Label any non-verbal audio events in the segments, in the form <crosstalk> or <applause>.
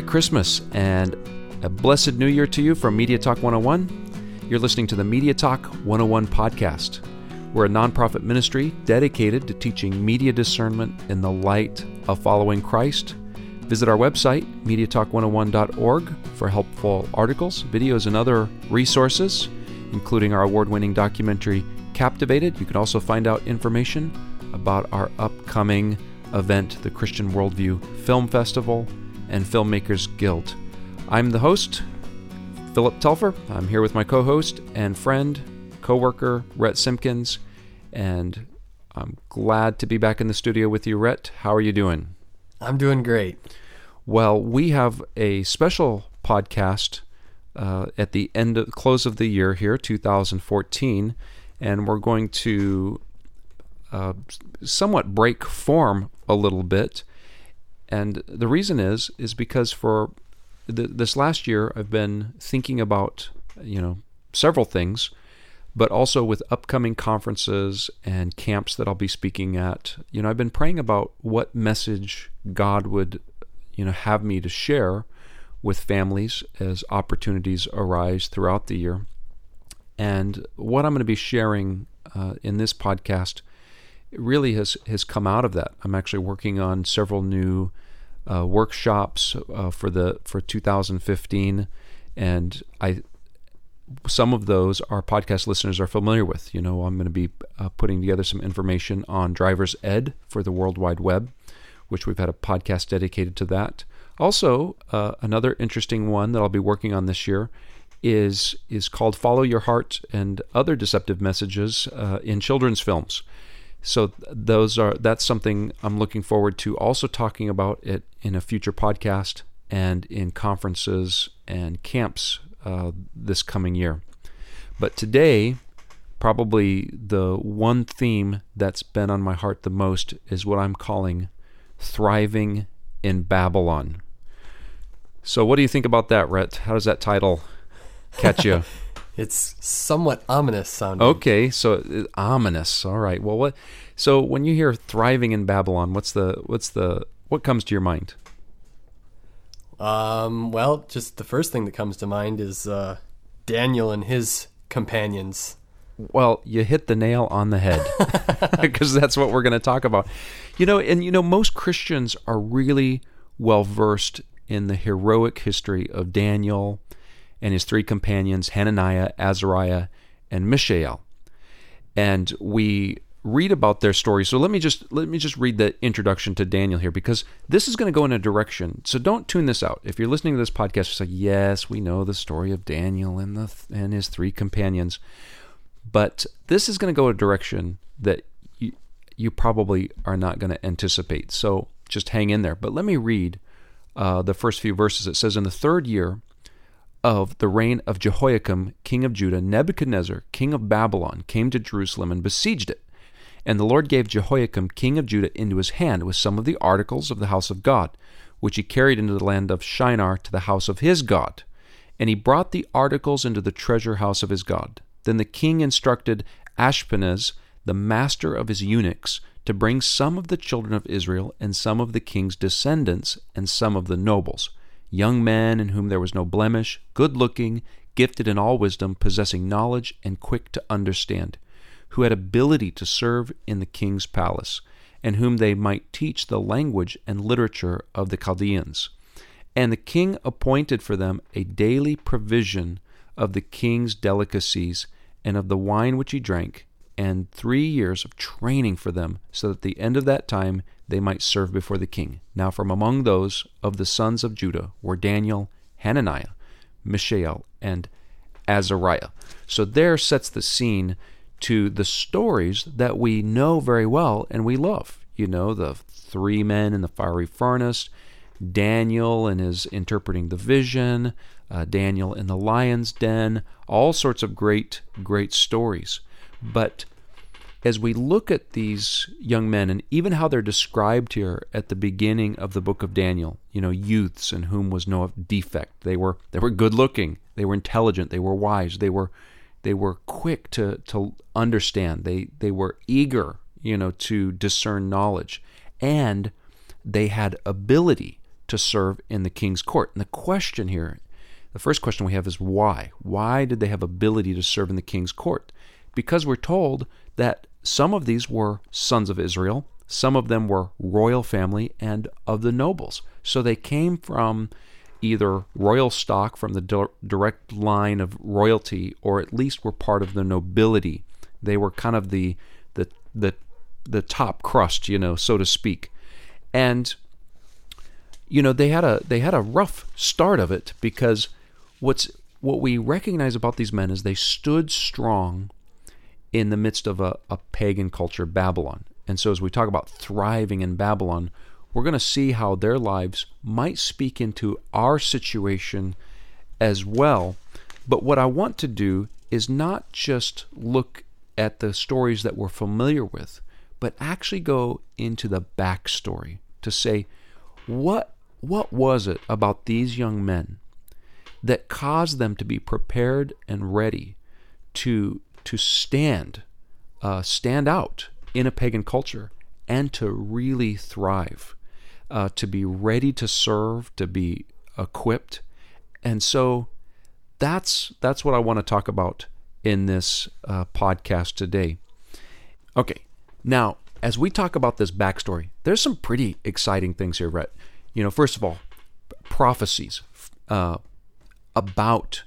Merry Christmas and a blessed new year to you from Media Talk 101. You're listening to the Media Talk 101 podcast. We're a nonprofit ministry dedicated to teaching media discernment in the light of following Christ. Visit our website, mediatalk101.org, for helpful articles, videos, and other resources, including our award winning documentary, Captivated. You can also find out information about our upcoming event, the Christian Worldview Film Festival and Filmmakers Guild. I'm the host, Philip Telfer. I'm here with my co host and friend, co worker, Rhett Simpkins, and I'm glad to be back in the studio with you, Rhett. How are you doing? I'm doing great. Well, we have a special podcast uh, at the end of close of the year here, 2014, and we're going to uh, somewhat break form a little bit. And the reason is is because for this last year I've been thinking about you know several things, but also with upcoming conferences and camps that I'll be speaking at. You know, I've been praying about what message God would you know have me to share with families as opportunities arise throughout the year. And what I'm going to be sharing uh, in this podcast really has has come out of that. I'm actually working on several new uh, workshops uh, for the for 2015, and I some of those our podcast listeners are familiar with. You know, I'm going to be uh, putting together some information on driver's ed for the World Wide Web, which we've had a podcast dedicated to that. Also, uh, another interesting one that I'll be working on this year is is called "Follow Your Heart" and other deceptive messages uh, in children's films. So those are that's something I'm looking forward to also talking about it in a future podcast and in conferences and camps uh, this coming year. But today, probably the one theme that's been on my heart the most is what I'm calling thriving in Babylon. So, what do you think about that, Rhett? How does that title catch you? <laughs> It's somewhat ominous sounding. Okay, so uh, ominous. All right. Well, what? So when you hear thriving in Babylon, what's the what's the what comes to your mind? Um. Well, just the first thing that comes to mind is uh, Daniel and his companions. Well, you hit the nail on the head <laughs> because that's what we're going to talk about. You know, and you know, most Christians are really well versed in the heroic history of Daniel and his three companions, Hananiah, Azariah, and Mishael. And we read about their story. So let me just let me just read the introduction to Daniel here because this is going to go in a direction. So don't tune this out. If you're listening to this podcast, like, yes, we know the story of Daniel and the and his three companions, but this is going to go a direction that you, you probably are not going to anticipate. So just hang in there. But let me read uh, the first few verses. It says, "In the third year." Of the reign of Jehoiakim, king of Judah, Nebuchadnezzar, king of Babylon, came to Jerusalem and besieged it. And the Lord gave Jehoiakim, king of Judah, into his hand with some of the articles of the house of God, which he carried into the land of Shinar to the house of his God. And he brought the articles into the treasure house of his God. Then the king instructed Ashpenaz, the master of his eunuchs, to bring some of the children of Israel, and some of the king's descendants, and some of the nobles young men in whom there was no blemish, good looking, gifted in all wisdom, possessing knowledge, and quick to understand, who had ability to serve in the king's palace, and whom they might teach the language and literature of the Chaldeans. And the king appointed for them a daily provision of the king's delicacies and of the wine which he drank, and three years of training for them, so that at the end of that time they might serve before the king. Now, from among those of the sons of Judah were Daniel, Hananiah, Mishael, and Azariah. So there sets the scene to the stories that we know very well and we love. You know, the three men in the fiery furnace, Daniel and his interpreting the vision, uh, Daniel in the lion's den, all sorts of great, great stories. But as we look at these young men and even how they're described here at the beginning of the book of Daniel, you know, youths in whom was no defect. They were they were good looking, they were intelligent, they were wise, they were they were quick to to understand. They they were eager, you know, to discern knowledge. And they had ability to serve in the king's court. And the question here, the first question we have is why? Why did they have ability to serve in the king's court? Because we're told that some of these were sons of Israel, some of them were royal family and of the nobles. So they came from either royal stock from the direct line of royalty or at least were part of the nobility. They were kind of the the the the top crust, you know, so to speak. And you know, they had a they had a rough start of it because what's what we recognize about these men is they stood strong in the midst of a, a pagan culture, Babylon. And so as we talk about thriving in Babylon, we're going to see how their lives might speak into our situation as well. But what I want to do is not just look at the stories that we're familiar with, but actually go into the backstory to say, what, what was it about these young men that caused them to be prepared and ready to, to stand, uh, stand out in a pagan culture and to really thrive? uh, to be ready to serve, to be equipped. And so that's that's what I want to talk about in this uh, podcast today. Okay, now as we talk about this backstory, there's some pretty exciting things here, Rhett. You know, first of all, prophecies uh, about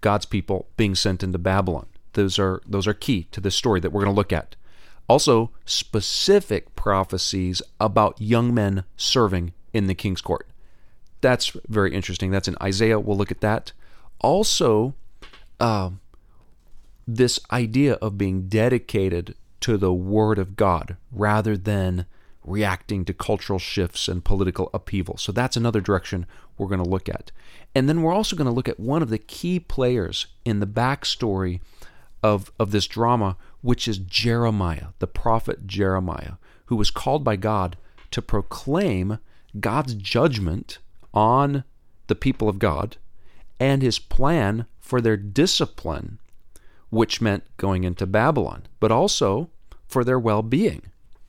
God's people being sent into Babylon. Those are those are key to this story that we're going to look at. Also, specific prophecies about young men serving in the king's court. That's very interesting. That's in Isaiah. We'll look at that. Also, uh, this idea of being dedicated to the Word of God rather than reacting to cultural shifts and political upheaval. So that's another direction we're going to look at. And then we're also going to look at one of the key players in the backstory of, of this drama, which is Jeremiah, the prophet Jeremiah, who was called by God to proclaim God's judgment on the people of God and his plan for their discipline, which meant going into Babylon, but also for their well being.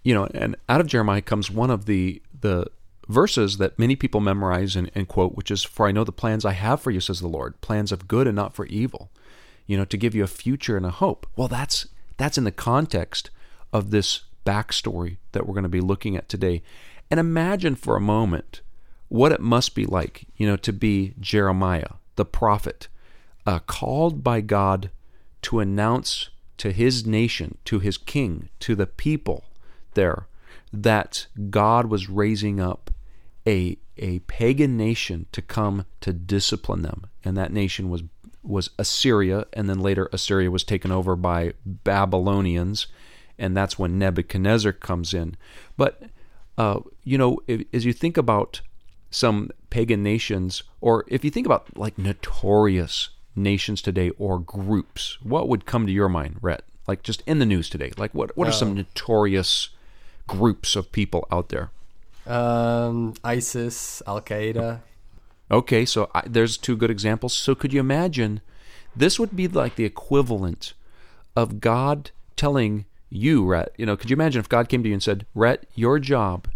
You know, and out of Jeremiah comes one of the, the verses that many people memorize and, and quote, which is, For I know the plans I have for you, says the Lord, plans of good and not for evil, you know, to give you a future and a hope. Well, that's that's in the context of this backstory that we're going to be looking at today. And imagine for a moment what it must be like, you know, to be Jeremiah, the prophet, uh, called by God to announce to his nation, to his king, to the people there, that God was raising up a, a pagan nation to come to discipline them. And that nation was was Assyria, and then later Assyria was taken over by Babylonians, and that's when Nebuchadnezzar comes in. But uh, you know, if, as you think about some pagan nations, or if you think about like notorious nations today or groups, what would come to your mind, Rhett? Like just in the news today, like what what are some notorious groups of people out there? Um, ISIS, Al Qaeda. Okay, so I, there's two good examples. So could you imagine this would be like the equivalent of God telling you, Rhett, you know, could you imagine if God came to you and said, Rhett, your job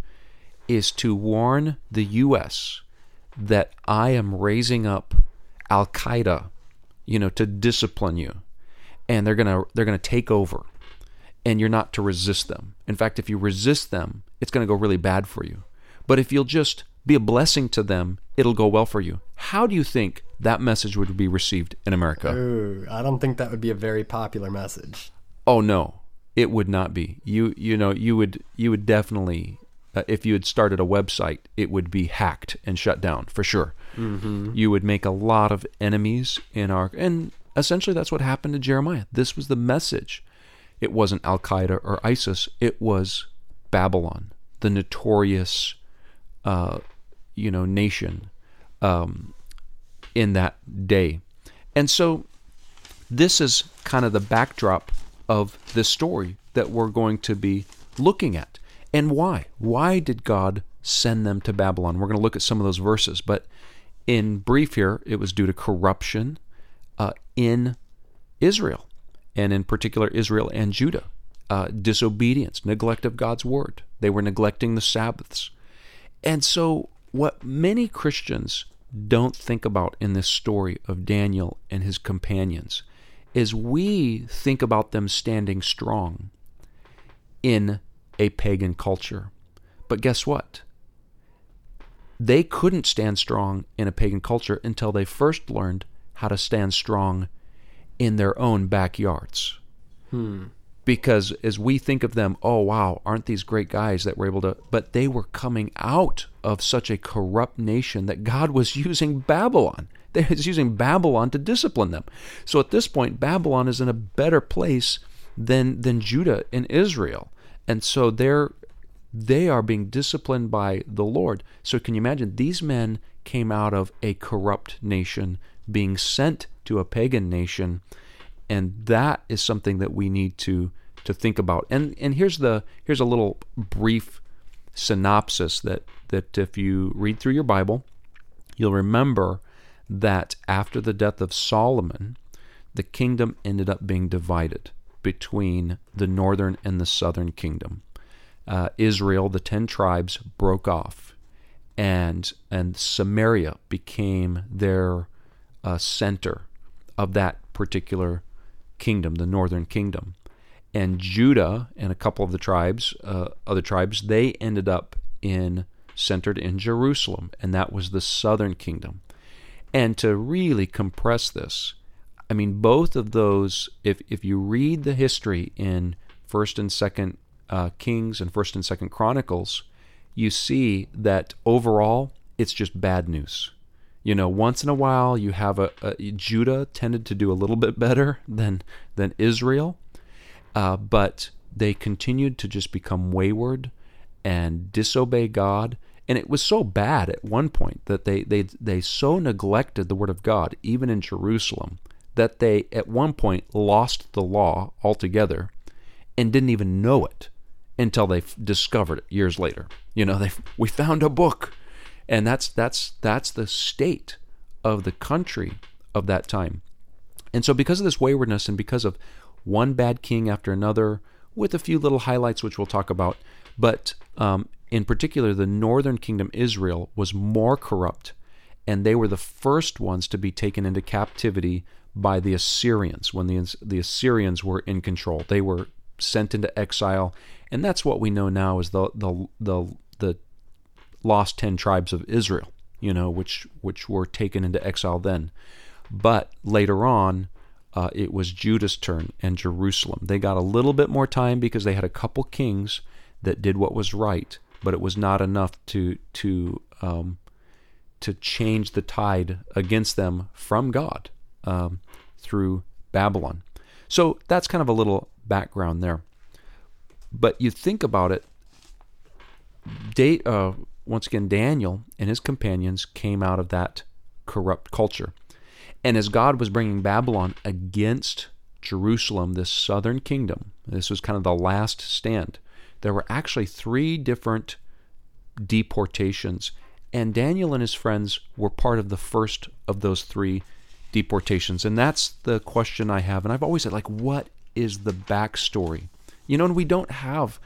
is to warn the U.S. that I am raising up Al Qaeda, you know, to discipline you, and they're gonna they're gonna take over, and you're not to resist them. In fact, if you resist them, it's gonna go really bad for you. But if you'll just be a blessing to them, it'll go well for you. How do you think that message would be received in America? Ooh, I don't think that would be a very popular message. Oh no, it would not be. You you know you would you would definitely uh, if you had started a website, it would be hacked and shut down for sure. Mm-hmm. You would make a lot of enemies in our and essentially that's what happened to Jeremiah. This was the message. It wasn't Al Qaeda or ISIS. It was Babylon, the notorious uh, you know nation um, in that day, and so this is kind of the backdrop of this story that we're going to be looking at. And why? Why did God send them to Babylon? We're going to look at some of those verses, but in brief here, it was due to corruption uh, in Israel, and in particular Israel and Judah. Uh, disobedience, neglect of God's word. They were neglecting the Sabbaths. And so what many Christians don't think about in this story of Daniel and his companions is we think about them standing strong in a pagan culture. But guess what? They couldn't stand strong in a pagan culture until they first learned how to stand strong in their own backyards. Hmm. Because as we think of them, oh wow, aren't these great guys that were able to but they were coming out of such a corrupt nation that God was <laughs> using Babylon. Was using Babylon to discipline them. So at this point, Babylon is in a better place than than Judah and Israel. And so they're they are being disciplined by the Lord. So can you imagine these men came out of a corrupt nation being sent to a pagan nation and that is something that we need to to think about. And and here's the here's a little brief synopsis that that if you read through your Bible, you'll remember that after the death of Solomon, the kingdom ended up being divided between the northern and the southern kingdom. Uh, Israel, the ten tribes, broke off, and and Samaria became their uh, center of that particular kingdom, the northern kingdom. And Judah and a couple of the tribes, uh, other tribes, they ended up in centered in Jerusalem, and that was the southern kingdom. And to really compress this, I mean, both of those, if, if you read the history in 1st and 2nd uh, Kings and 1st and 2nd Chronicles, you see that overall it's just bad news. You know, once in a while you have a, a Judah tended to do a little bit better than than Israel, uh, but they continued to just become wayward and disobey God. And it was so bad at one point that they, they, they so neglected the Word of God, even in Jerusalem, that they at one point lost the law altogether and didn't even know it until they discovered it years later. You know, they we found a book and that's that's that's the state of the country of that time. And so because of this waywardness and because of one bad king after another, with a few little highlights which we'll talk about, but um, in particular, the northern kingdom Israel was more corrupt, and they were the first ones to be taken into captivity by the Assyrians when the the Assyrians were in control. They were sent into exile, and that's what we know now the the the the lost 10 tribes of Israel, you know, which which were taken into exile then. But later on, uh, it was Judah's turn and Jerusalem. They got a little bit more time because they had a couple kings that did what was right, but it was not enough to to um, to change the tide against them from God um, through Babylon. So that's kind of a little background there. But you think about it, date, uh, once again, Daniel and his companions came out of that corrupt culture. And as God was bringing Babylon against Jerusalem, this southern kingdom, this was kind of the last stand, there were actually three different deportations. And Daniel and his friends were part of the first of those three deportations. And that's the question I have. And I've always said, like, what is the backstory? You know, and we don't have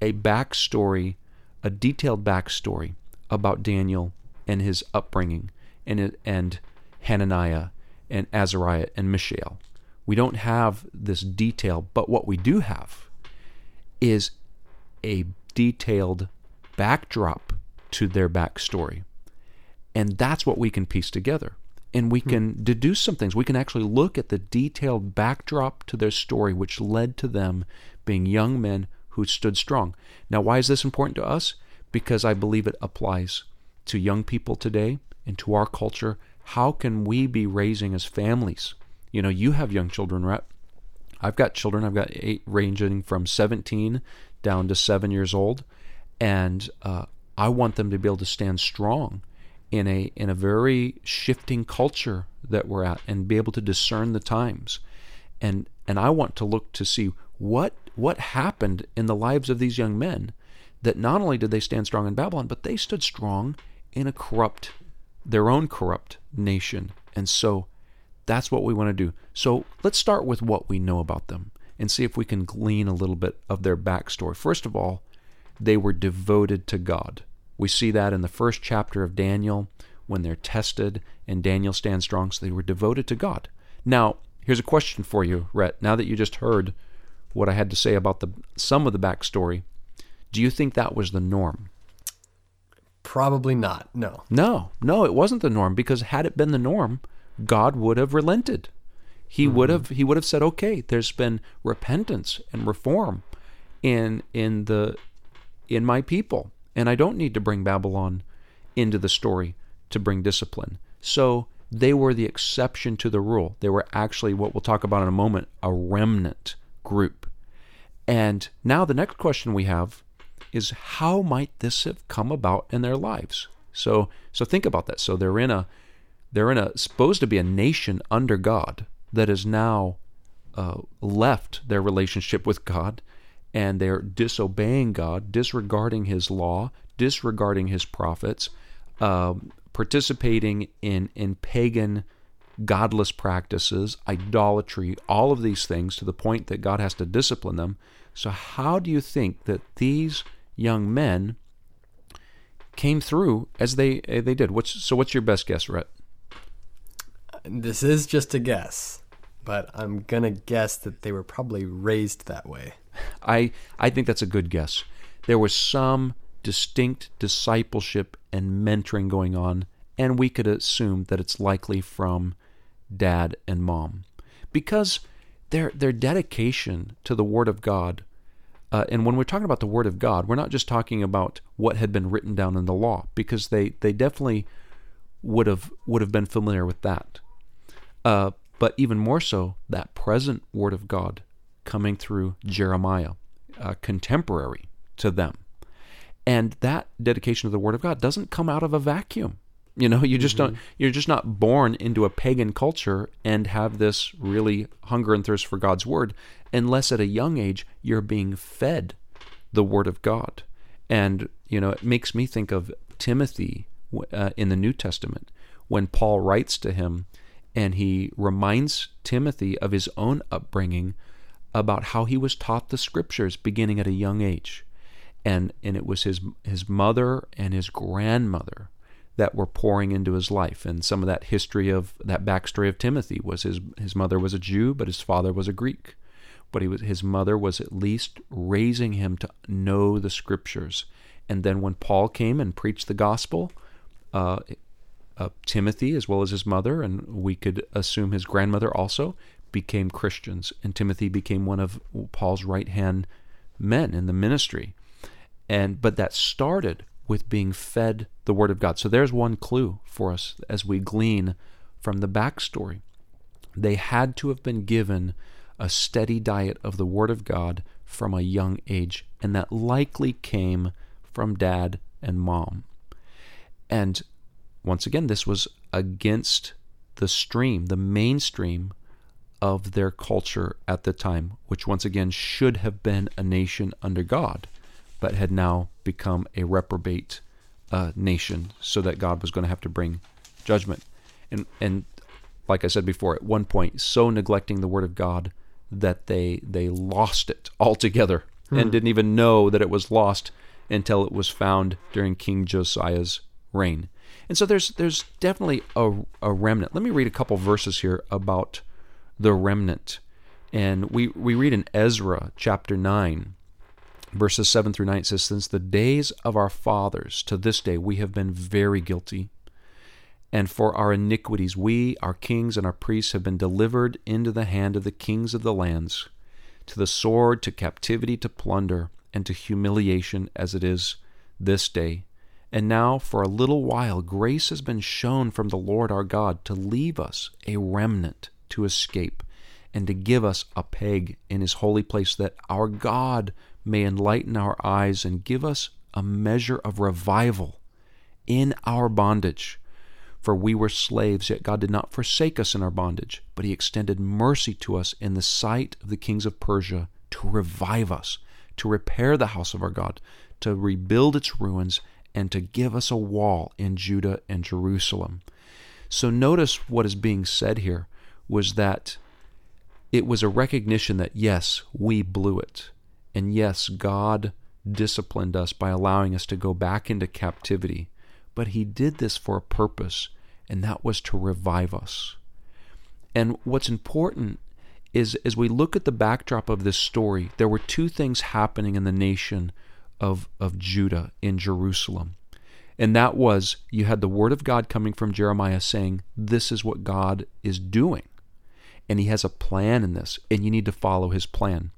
a backstory a detailed backstory about Daniel and his upbringing and and Hananiah and Azariah and Mishael. We don't have this detail, but what we do have is a detailed backdrop to their backstory. And that's what we can piece together. And we can hmm. deduce some things. We can actually look at the detailed backdrop to their story, which led to them being young men who stood strong. Now, why is this important to us? Because I believe it applies to young people today and to our culture. How can we be raising as families? You know, you have young children, right? I've got children. I've got eight ranging from 17 down to seven years old, and uh, I want them to be able to stand strong in a in a very shifting culture that we're at, and be able to discern the times. And and I want to look to see what what happened in the lives of these young men that not only did they stand strong in Babylon, but they stood strong in a corrupt, their own corrupt nation. And so that's what we want to do. So let's start with what we know about them and see if we can glean a little bit of their backstory. First of all, they were devoted to God. We see that in the first chapter of Daniel when they're tested and Daniel stands strong, so they were devoted to God. Now, here's a question for you, Rhett. Now that you just heard what I had to say about the some of the backstory, do you think that was the norm? Probably not. No. No, no, it wasn't the norm because had it been the norm, God would have relented. He mm-hmm. would have he would have said, "Okay, there's been repentance and reform in in the in my people, and I don't need to bring Babylon into the story to bring discipline." So they were the exception to the rule. They were actually what we'll talk about in a moment, a remnant group. And now the next question we have is how might this have come about in their lives? So so think about that. So they're in a they're in a supposed to be a nation under God that is now uh, left their relationship with God and they're disobeying God, disregarding His law, disregarding His prophets, uh, participating in in pagan godless practices, idolatry, all of these things to the point that God has to discipline them. So, how do you think that these young men came through as they they did. What's so? What's your best guess, Rhett? This is just a guess, but I'm gonna guess that they were probably raised that way. <laughs> I I think that's a good guess. There was some distinct discipleship and mentoring going on, and we could assume that it's likely from dad and mom, because their their dedication to the Word of God uh, and when we're talking about the Word of God, we're not just talking about what had been written down in the law, because they, they definitely would have would have been familiar with that. Uh, but even more so, that present Word of God coming through Jeremiah, uh, contemporary to them, and that dedication of the Word of God doesn't come out of a vacuum. You know, you just mm-hmm. don't. You're just not born into a pagan culture and have this really hunger and thirst for God's word, unless at a young age you're being fed the word of God. And you know, it makes me think of Timothy uh, in the New Testament when Paul writes to him, and he reminds Timothy of his own upbringing about how he was taught the scriptures beginning at a young age, and and it was his his mother and his grandmother that were pouring into his life. And some of that history of that backstory of Timothy was his his mother was a Jew, but his father was a Greek. But he was, his mother was at least raising him to know the scriptures. And then when Paul came and preached the gospel, uh, uh, Timothy, as well as his mother, and we could assume his grandmother also, became Christians. And Timothy became one of Paul's right hand men in the ministry. And but that started with being fed the Word of God. So there's one clue for us as we glean from the backstory. They had to have been given a steady diet of the Word of God from a young age, and that likely came from dad and mom. And once again, this was against the stream, the mainstream of their culture at the time, which once again should have been a nation under God but had now become a reprobate uh, nation, so that God was going to have to bring judgment. And and like I said before, at one point, so neglecting the word of God that they they lost it altogether hmm. and didn't even know that it was lost until it was found during King Josiah's reign. And so there's there's definitely a, a remnant. Let me read a couple verses here about the remnant. And we, we read in Ezra chapter 9, verses 7 through 9 says, Since the days of our fathers to this day we have been very guilty. And for our iniquities, we, our kings, and our priests have been delivered into the hand of the kings of the lands, to the sword, to captivity, to plunder, and to humiliation, as it is this day. And now, for a little while, grace has been shown from the Lord our God to leave us a remnant to escape, and to give us a peg in his holy place, that our God may enlighten our eyes and give us a measure of revival in our bondage. For we were slaves, yet God did not forsake us in our bondage, but He extended mercy to us in the sight of the kings of Persia to revive us, to repair the house of our God, to rebuild its ruins, and to give us a wall in Judah and Jerusalem. So notice what is being said here was that it was a recognition that, yes, we blew it. And yes, God disciplined us by allowing us to go back into captivity. But He did this for a purpose, and that was to revive us. And what's important is as we look at the backdrop of this story, there were two things happening in the nation of, of Judah in Jerusalem. And that was you had the word of God coming from Jeremiah saying, This is what God is doing. And he has a plan in this, and you need to follow his plan.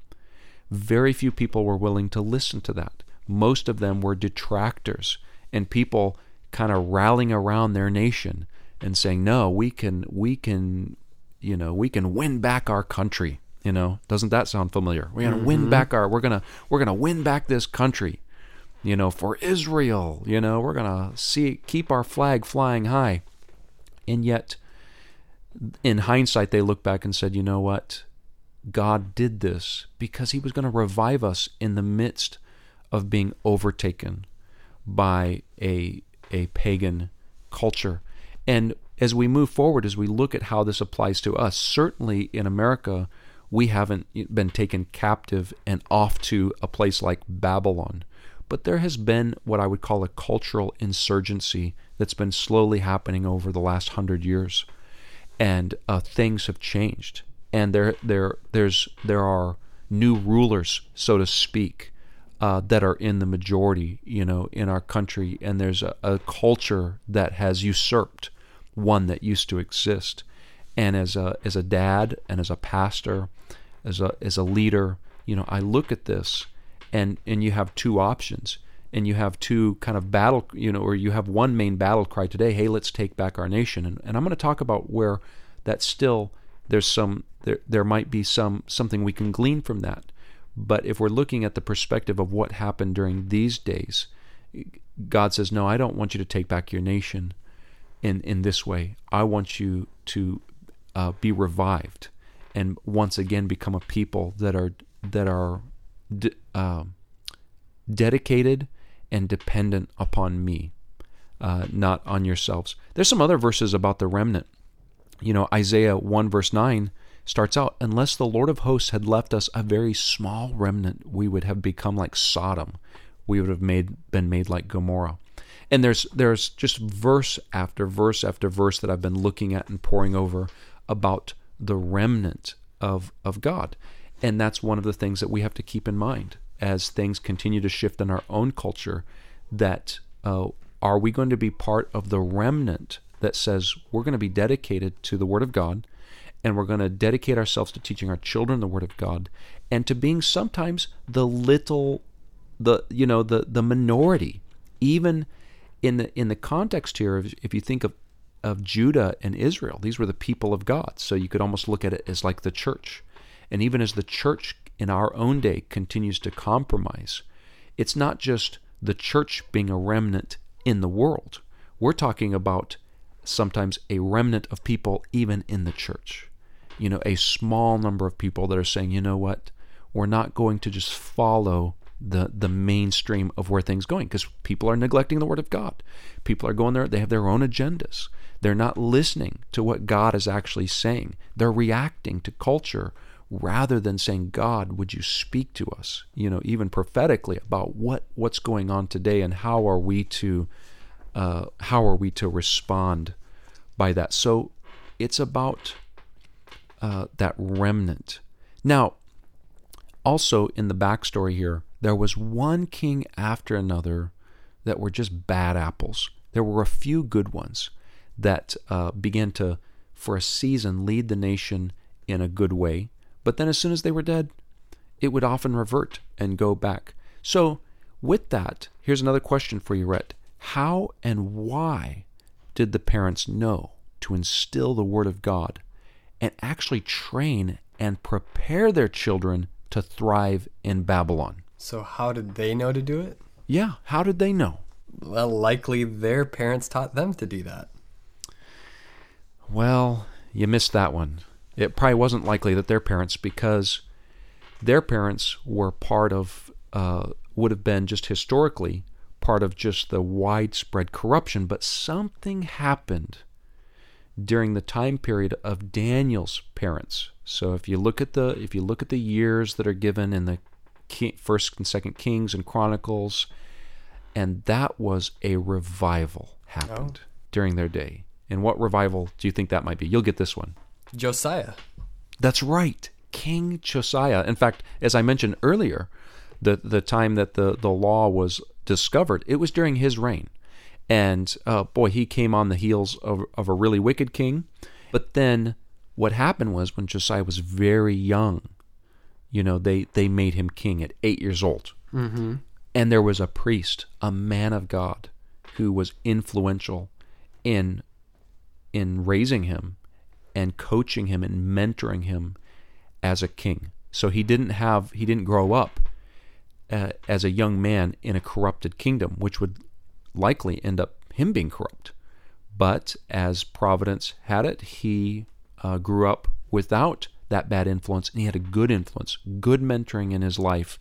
Very few people were willing to listen to that. Most of them were detractors and people kind of rallying around their nation and saying, "No, we can we can you know, we can win back our country." You know, doesn't that sound familiar? We're going to mm-hmm. win back our we're going to we're going to win back this country. You know, for Israel, you know, we're going to see keep our flag flying high. And yet in hindsight they look back and said, "You know what? God did this because He was going to revive us in the midst of being overtaken by a, a pagan culture. And as we move forward, as we look at how this applies to us, certainly in America, we haven't been taken captive and off to a place like Babylon. But there has been what I would call a cultural insurgency that's been slowly happening over the last hundred years. And uh, things have changed and there there there's there are new rulers, so to speak, uh, that are in the majority, you know, in our country, and there's a, a, culture that has usurped one that used to exist. And as a as a dad and as a pastor, as a as a leader, you know, I look at this, and and you have two options, and you have two kind of battle, you know, or you have one main battle cry today. Hey, let's take back our nation, and, and I'm going to talk about where that still there's some there there might be some something we can glean from that. But if we're looking at the perspective of what happened during these days, God says, "No, I don't want you to take back your nation in in this way. I want you to uh, be revived and once again become a people that are that are uh, dedicated and dependent upon me, uh, not on yourselves." There's some other verses about the remnant you know, Isaiah 1 verse 9 starts out, unless the Lord of hosts had left us a very small remnant, we would have become like Sodom. We would have made been made like Gomorrah. And there's there's just verse after verse after verse that I've been looking at and poring over about the remnant of of God. And that's one of the things that we have to keep in mind as things continue to shift in our own culture that uh, are we going to be part of the remnant that says we're going to be dedicated to the Word of God and we're going to dedicate ourselves to teaching our children the Word of God and to being sometimes the little, the you know the the minority, even in the in the context here. If, if you think of of Judah and Israel, these were the people of God. So you could almost look at it as like the church, and even as the church in our own day continues to compromise, it's not just the church being a remnant in the world. We're talking about sometimes a remnant of people, even in the church. You know, a small number of people that are saying, you know what, we're not going to just follow the the mainstream of where things going because people are neglecting the word of God. People are going there; they have their own agendas. They're not listening to what God is actually saying. They're reacting to culture rather than saying, "God, would you speak to us?" You know, even prophetically about what what's going on today and how are we to uh, how are we to respond by that? So it's about uh, that remnant. Now, also in the backstory here, there was one king after another that were just bad apples. There were a few good ones that uh, began to, for a season, lead the nation in a good way. But then, as soon as they were dead, it would often revert and go back. So, with that, here's another question for you, Rhett. How and why did the parents know to instill the Word of God and actually train and prepare their children to thrive in Babylon? So, how did they know to do it? Yeah, how did they know? Well, likely their parents taught them to do that. Well, you missed that one. It probably wasn't likely that their parents, because their parents were part of, uh, would have been just historically part of just the widespread corruption, but something happened during the time period of Daniel's parents. So if you look at the if you look at the years that are given in the First and Second Kings and Chronicles, and that was a revival happened oh. during their day. And what revival do you think that might be? You'll get this one. Josiah. That's right, King Josiah. In fact, as I mentioned earlier, the the time that the the law was discovered, it was during his reign. And uh, boy, he came on the heels of, of a really wicked king. But then what happened was when Josiah was very young, you know, they, they made him king at eight years old. Mm-hmm. And there was a priest, a man of God, who was influential in in raising him and coaching him and mentoring him as a king. So he didn't have he didn't grow up uh, as a young man in a corrupted kingdom, which would likely end up him being corrupt. But as Providence had it, he uh, grew up without that bad influence, and he had a good influence, good mentoring in his life,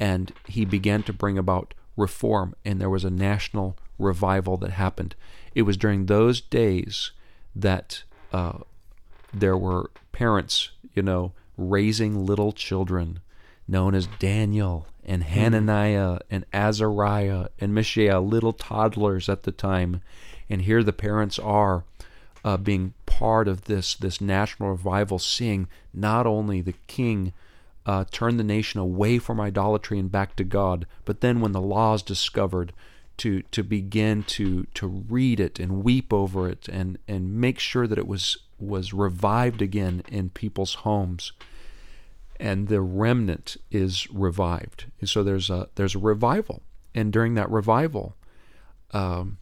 and he began to bring about reform, and there was a national revival that happened. It was during those days that uh, there were parents, you know, raising little children known as Daniel and. Hananiah and Azariah and Mishael, little toddlers at the time. And here the parents are uh, being part of this, this national revival, seeing not only the king uh, turn the nation away from idolatry and back to God, but then when the law is discovered, to, to begin to, to read it and weep over it and, and make sure that it was, was revived again in people's homes and the remnant is revived. And so there's a there's a revival, and during that revival, um,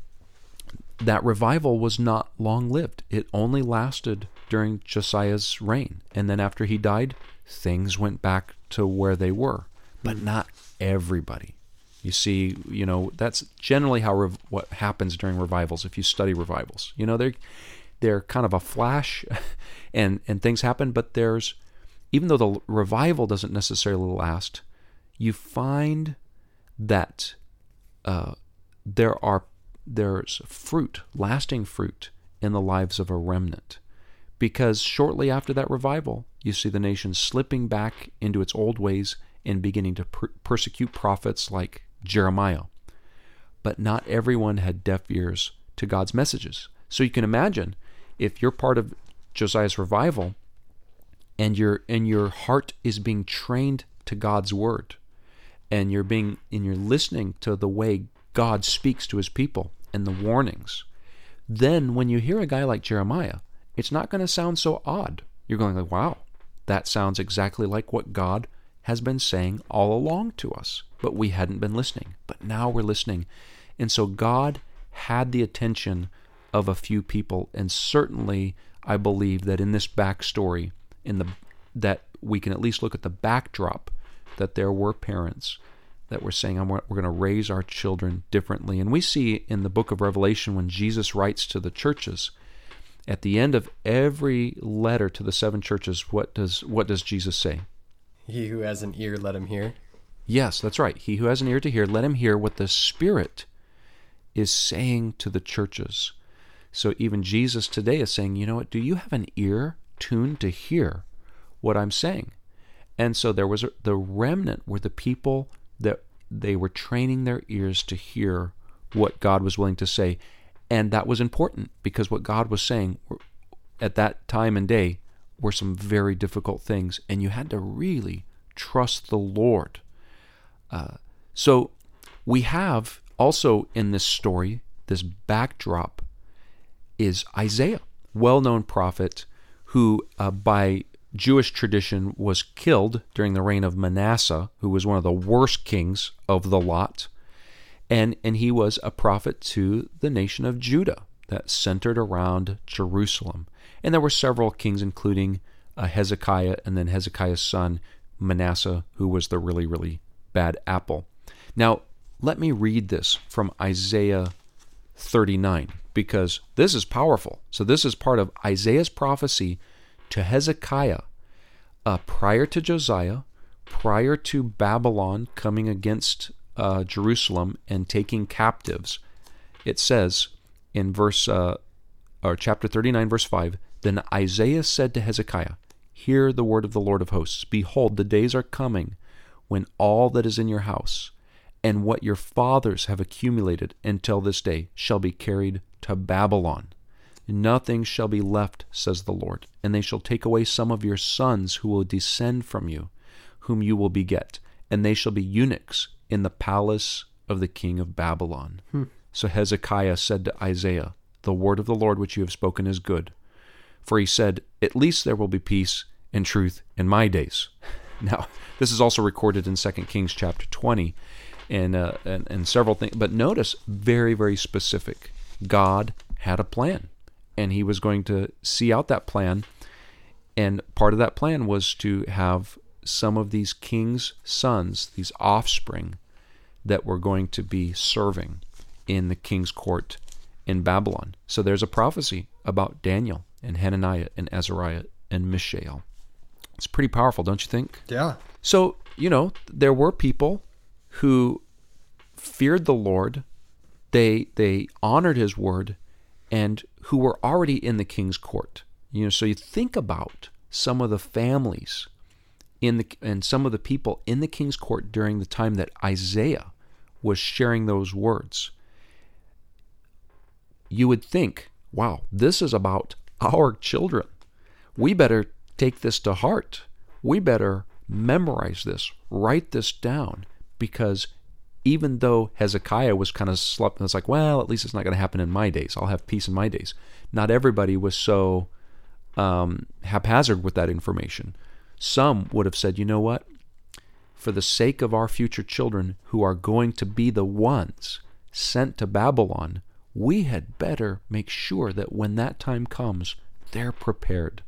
that revival was not long lived. It only lasted during Josiah's reign, and then after he died, things went back to where they were. But not everybody. You see, you know that's generally how rev- what happens during revivals. If you study revivals, you know they're they're kind of a flash, <laughs> and and things happen, but there's even though the revival doesn't necessarily last, you find that uh, there are there's fruit, lasting fruit in the lives of a remnant. Because shortly after that revival, you see the nation slipping back into its old ways and beginning to per- persecute prophets like Jeremiah. But not everyone had deaf ears to God's messages. So you can imagine if you're part of Josiah's revival and your and your heart is being trained to God's word and you're being and you're listening to the way God speaks to his people and the warnings then when you hear a guy like Jeremiah it's not going to sound so odd. You're going like wow that sounds exactly like what God has been saying all along to us but we hadn't been listening but now we're listening. And so God had the attention of a few people and certainly I believe that in this backstory in the that we can at least look at the backdrop that there were parents that were saying I'm we're going to raise our children differently. And we see in the book of revelation when jesus writes to the churches at the end of every letter to the seven churches what does what does jesus say? He who has an ear let him hear. Yes that's right. He who has an ear to hear let him hear what the spirit is saying to the churches. So even jesus today is saying you know what? Do you have an ear tuned to hear what I'm saying. And so there was a, the remnant were the people that they were training their ears to hear what God was willing to say. And that was important because what God was saying at that time and day were some very difficult things. And you had to really trust the Lord. Uh, so we have also in this story, this backdrop is Isaiah, well known prophet who, uh, by Jewish tradition, was killed during the reign of Manasseh, who was one of the worst kings of the lot. And, and he was a prophet to the nation of Judah that centered around Jerusalem. And there were several kings, including uh, Hezekiah and then Hezekiah's son, Manasseh, who was the really, really bad apple. Now, let me read this from Isaiah 39 because this is powerful. So, this is part of Isaiah's prophecy to Hezekiah uh, prior to Josiah, prior to Babylon coming against uh, Jerusalem and taking captives. It says in verse uh, or chapter 39, verse 5 Then Isaiah said to Hezekiah, Hear the word of the Lord of hosts. Behold, the days are coming when all that is in your house and what your fathers have accumulated until this day shall be carried to Babylon. Nothing shall be left, says the Lord, and they shall take away some of your sons who will descend from you, whom you will beget, and they shall be eunuchs in the palace of the king of Babylon. Hmm. So Hezekiah said to Isaiah, The word of the Lord which you have spoken is good. For he said, At least there will be peace and truth in my days. <laughs> Now, this is also recorded in 2 Kings chapter 20 and, uh, and, and several things. But notice, very, very specific. God had a plan, and he was going to see out that plan. And part of that plan was to have some of these kings' sons, these offspring, that were going to be serving in the king's court in Babylon. So there's a prophecy about Daniel and Hananiah and Azariah and Mishael. It's pretty powerful, don't you think? Yeah. So, you know, there were people who feared the Lord, they they honored his word, and who were already in the king's court. You know, so you think about some of the families in the and some of the people in the king's court during the time that Isaiah was sharing those words. You would think, wow, this is about our children. We better take this to heart. We better memorize this, write this down, because even though Hezekiah was kind of slept, and it's like, well, at least it's not going to happen in my days. I'll have peace in my days. Not everybody was so um, haphazard with that information. Some would have said, you know what? For the sake of our future children who are going to be the ones sent to Babylon, we had better make sure that when that time comes, they're prepared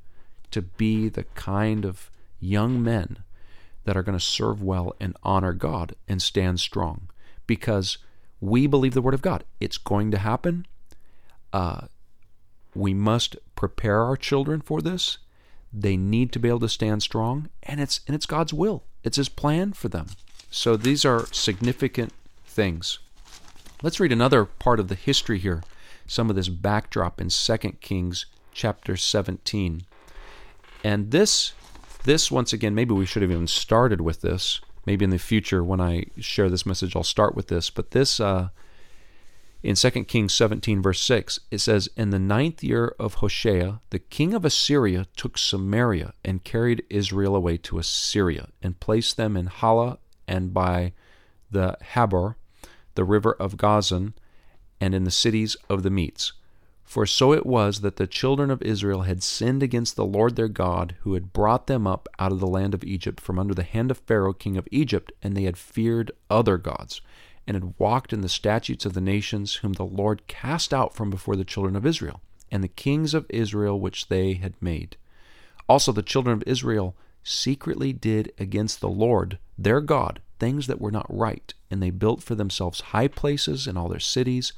to be the kind of young men that are going to serve well and honor God and stand strong because we believe the Word of God. It's going to happen. Uh, we must prepare our children for this. They need to be able to stand strong, and it's and it's God's will. It's His plan for them. So these are significant things. Let's read another part of the history here. Some of this backdrop in 2 Kings chapter 17. And this this once again maybe we should have even started with this. Maybe in the future when i share this message i'll start with this. But this uh, in 2 kings 17 verse 6 it says in the ninth year of hoshea the king of assyria took samaria and carried israel away to assyria and placed them in halah and by the habor the river of gozan and in the cities of the medes for so it was that the children of Israel had sinned against the Lord their God, who had brought them up out of the land of Egypt from under the hand of Pharaoh king of Egypt, and they had feared other gods, and had walked in the statutes of the nations whom the Lord cast out from before the children of Israel, and the kings of Israel which they had made. Also the children of Israel secretly did against the Lord their God things that were not right, and they built for themselves high places in all their cities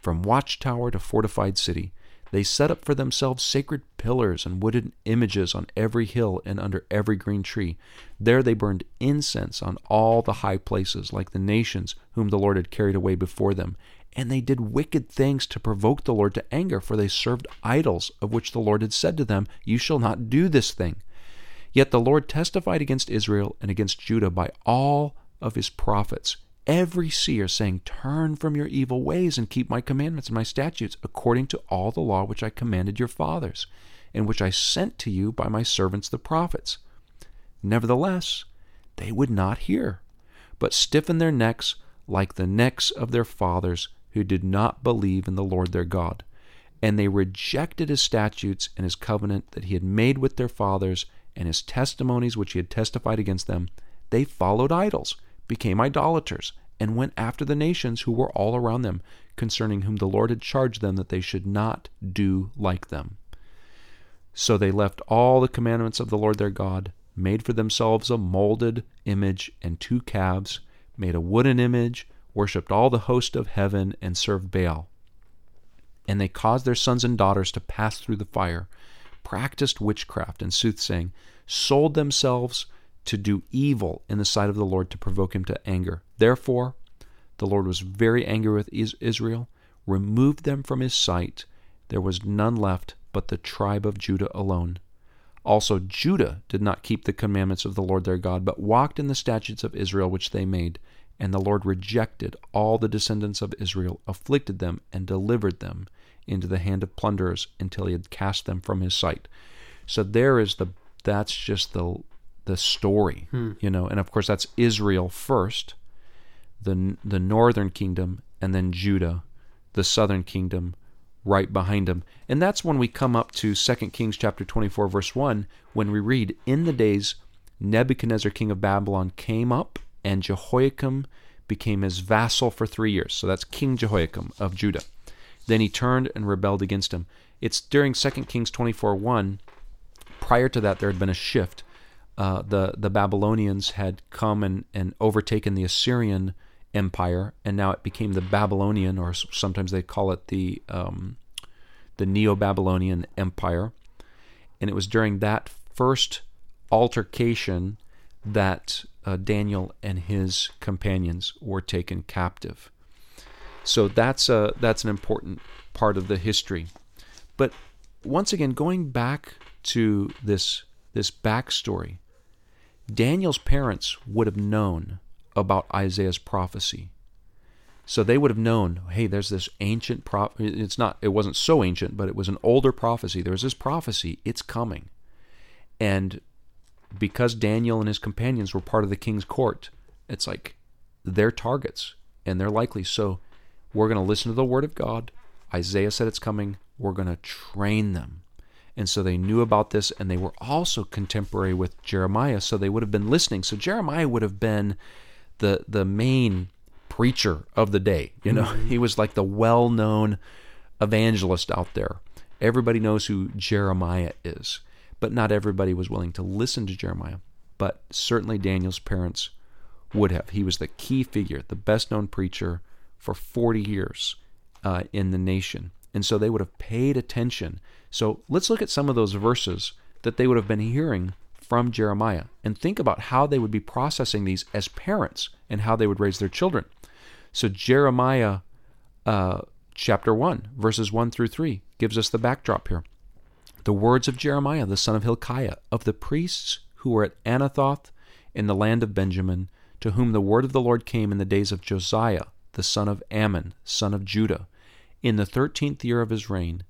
from watchtower to fortified city. They set up for themselves sacred pillars and wooden images on every hill and under every green tree. There they burned incense on all the high places, like the nations whom the Lord had carried away before them. And they did wicked things to provoke the Lord to anger, for they served idols, of which the Lord had said to them, You shall not do this thing. Yet the Lord testified against Israel and against Judah by all of his prophets every seer, saying, Turn from your evil ways and keep my commandments and my statutes, according to all the law which I commanded your fathers, and which I sent to you by my servants the prophets. Nevertheless, they would not hear, but stiffened their necks like the necks of their fathers who did not believe in the Lord their God. And they rejected his statutes and his covenant that he had made with their fathers, and his testimonies which he had testified against them. They followed idols became idolaters, and went after the nations who were all around them, concerning whom the Lord had charged them that they should not do like them. So they left all the commandments of the Lord their God, made for themselves a molded image and two calves, made a wooden image, worshipped all the host of heaven, and served Baal. And they caused their sons and daughters to pass through the fire, practiced witchcraft and soothsaying, sold themselves to do evil in the sight of the Lord to provoke him to anger. Therefore, the Lord was very angry with Israel, removed them from his sight. There was none left but the tribe of Judah alone. Also, Judah did not keep the commandments of the Lord their God, but walked in the statutes of Israel which they made. And the Lord rejected all the descendants of Israel, afflicted them, and delivered them into the hand of plunderers until he had cast them from his sight. So there is the that's just the the story, hmm. you know. And of course, that's Israel first, the the northern kingdom, and then Judah, the southern kingdom, right behind him. And that's when we come up to 2 Kings chapter 24 verse 1 when we read in the days Nebuchadnezzar king of Babylon came up and Jehoiakim became his vassal for 3 years. So that's King Jehoiakim of Judah. Then he turned and rebelled against him. It's during 2 Kings 24 1. Prior to that, there had been a shift. Uh, the, the Babylonians had come and, and overtaken the Assyrian empire, and now it became the Babylonian, or sometimes they call it the, um, the Neo Babylonian Empire. And it was during that first altercation that uh, Daniel and his companions were taken captive. So that's a that's an important part of the history. But once again, going back to this this backstory, Daniel's parents would have known about Isaiah's prophecy. So they would have known, hey, there's this ancient prop it's not it wasn't so ancient, but it was an older prophecy. There's this prophecy, it's coming. And because Daniel and his companions were part of the king's court, it's like they're targets and they're likely so we're going to listen to the word of God. Isaiah said it's coming. We're going to train them. And so they knew about this, and they were also contemporary with Jeremiah, so they would have been listening. So Jeremiah would have been the the main preacher of the day. You know, <laughs> he was like the well known evangelist out there. Everybody knows who Jeremiah is, but not everybody was willing to listen to Jeremiah. But certainly Daniel's parents would have. He was the key figure, the best known preacher for 40 years uh, in the nation. And so they would have paid attention. So let's look at some of those verses that they would have been hearing from Jeremiah and think about how they would be processing these as parents and how they would raise their children. So, Jeremiah uh, chapter 1, verses 1 through 3, gives us the backdrop here. The words of Jeremiah, the son of Hilkiah, of the priests who were at Anathoth in the land of Benjamin, to whom the word of the Lord came in the days of Josiah, the son of Amon, son of Judah, in the thirteenth year of his reign.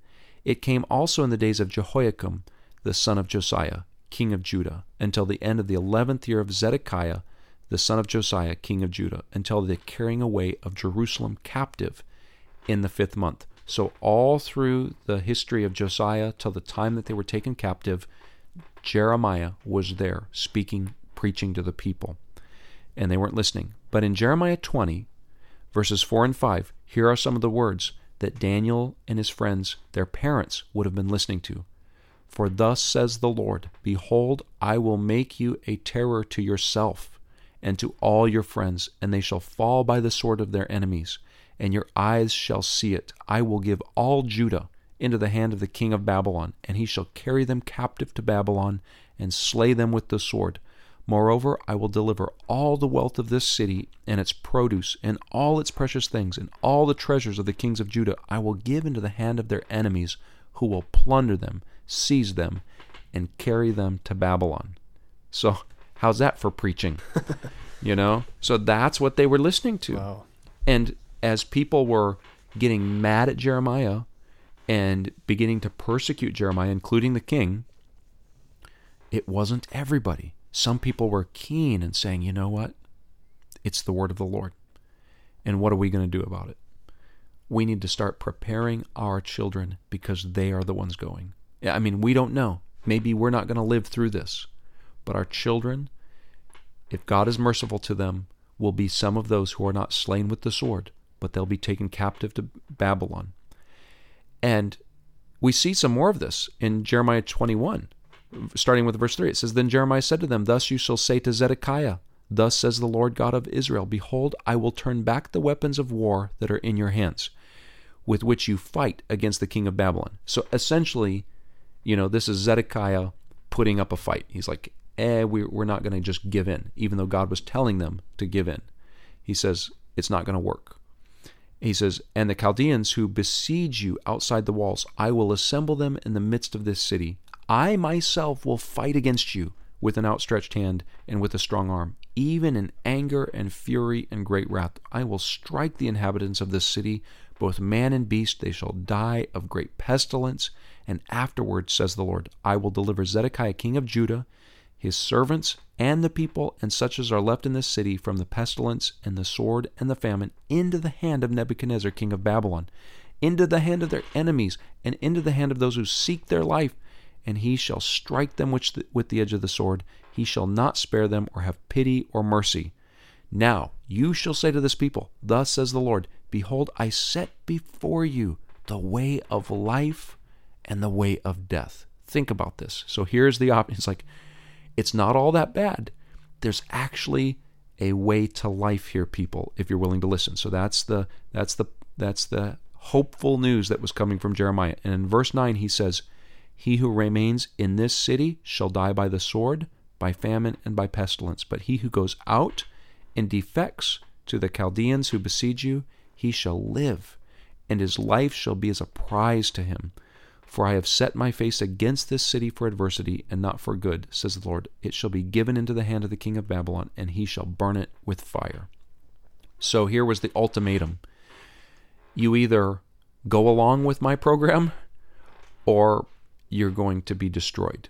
It came also in the days of Jehoiakim, the son of Josiah, king of Judah, until the end of the eleventh year of Zedekiah, the son of Josiah, king of Judah, until the carrying away of Jerusalem captive in the fifth month. So, all through the history of Josiah till the time that they were taken captive, Jeremiah was there speaking, preaching to the people, and they weren't listening. But in Jeremiah 20, verses 4 and 5, here are some of the words that Daniel and his friends, their parents, would have been listening to. For thus says the Lord Behold, I will make you a terror to yourself and to all your friends, and they shall fall by the sword of their enemies, and your eyes shall see it. I will give all Judah into the hand of the king of Babylon, and he shall carry them captive to Babylon and slay them with the sword. Moreover, I will deliver all the wealth of this city and its produce and all its precious things and all the treasures of the kings of Judah I will give into the hand of their enemies, who will plunder them, seize them, and carry them to Babylon. So, how's that for preaching? <laughs> you know? So that's what they were listening to. Wow. And as people were getting mad at Jeremiah and beginning to persecute Jeremiah, including the king, it wasn't everybody. Some people were keen and saying, you know what? It's the word of the Lord. And what are we going to do about it? We need to start preparing our children because they are the ones going. I mean, we don't know. Maybe we're not going to live through this. But our children, if God is merciful to them, will be some of those who are not slain with the sword, but they'll be taken captive to Babylon. And we see some more of this in Jeremiah 21 starting with verse 3, it says, Then Jeremiah said to them, Thus you shall say to Zedekiah, Thus says the Lord God of Israel, Behold, I will turn back the weapons of war that are in your hands, with which you fight against the king of Babylon. So essentially, you know, this is Zedekiah putting up a fight. He's like, eh, we, we're not going to just give in, even though God was telling them to give in. He says, it's not going to work. He says, And the Chaldeans who besiege you outside the walls, I will assemble them in the midst of this city. I myself will fight against you with an outstretched hand and with a strong arm. Even in anger and fury and great wrath, I will strike the inhabitants of this city, both man and beast. They shall die of great pestilence. And afterwards, says the Lord, I will deliver Zedekiah king of Judah, his servants, and the people, and such as are left in this city, from the pestilence and the sword and the famine, into the hand of Nebuchadnezzar king of Babylon, into the hand of their enemies, and into the hand of those who seek their life and he shall strike them with the, with the edge of the sword. He shall not spare them or have pity or mercy. Now you shall say to this people, Thus says the Lord, Behold, I set before you the way of life and the way of death. Think about this. So here's the option. It's like, it's not all that bad. There's actually a way to life here, people, if you're willing to listen. So that's the that's the that's the hopeful news that was coming from Jeremiah. And in verse 9 he says, he who remains in this city shall die by the sword, by famine, and by pestilence. But he who goes out and defects to the Chaldeans who besiege you, he shall live, and his life shall be as a prize to him. For I have set my face against this city for adversity and not for good, says the Lord. It shall be given into the hand of the king of Babylon, and he shall burn it with fire. So here was the ultimatum you either go along with my program or you're going to be destroyed.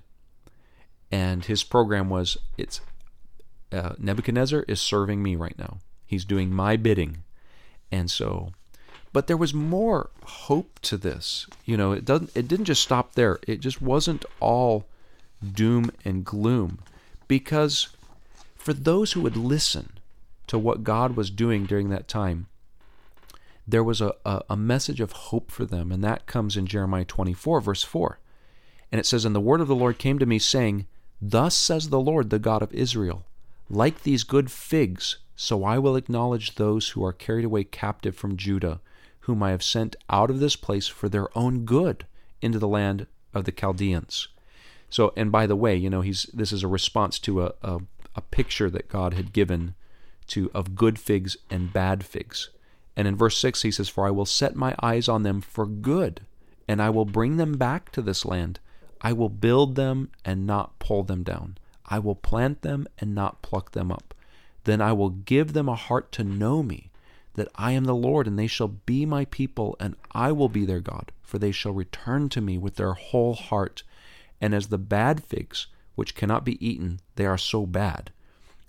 And his program was it's uh, Nebuchadnezzar is serving me right now. He's doing my bidding. And so but there was more hope to this. You know, it doesn't it didn't just stop there. It just wasn't all doom and gloom because for those who would listen to what God was doing during that time, there was a, a, a message of hope for them, and that comes in Jeremiah 24, verse 4. And it says, And the word of the Lord came to me, saying, Thus says the Lord, the God of Israel, like these good figs, so I will acknowledge those who are carried away captive from Judah, whom I have sent out of this place for their own good into the land of the Chaldeans. So, and by the way, you know, he's this is a response to a, a, a picture that God had given to of good figs and bad figs. And in verse 6 he says, For I will set my eyes on them for good, and I will bring them back to this land I will build them and not pull them down. I will plant them and not pluck them up. Then I will give them a heart to know me, that I am the Lord, and they shall be my people, and I will be their God, for they shall return to me with their whole heart. And as the bad figs, which cannot be eaten, they are so bad.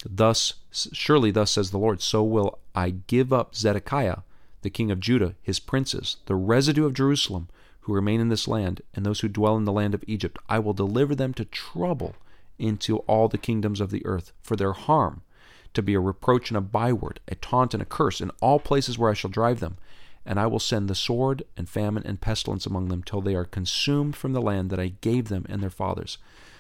Thus, surely thus says the Lord, so will I give up Zedekiah, the king of Judah, his princes, the residue of Jerusalem, who remain in this land, and those who dwell in the land of Egypt. I will deliver them to trouble into all the kingdoms of the earth for their harm, to be a reproach and a byword, a taunt and a curse in all places where I shall drive them. And I will send the sword and famine and pestilence among them till they are consumed from the land that I gave them and their fathers.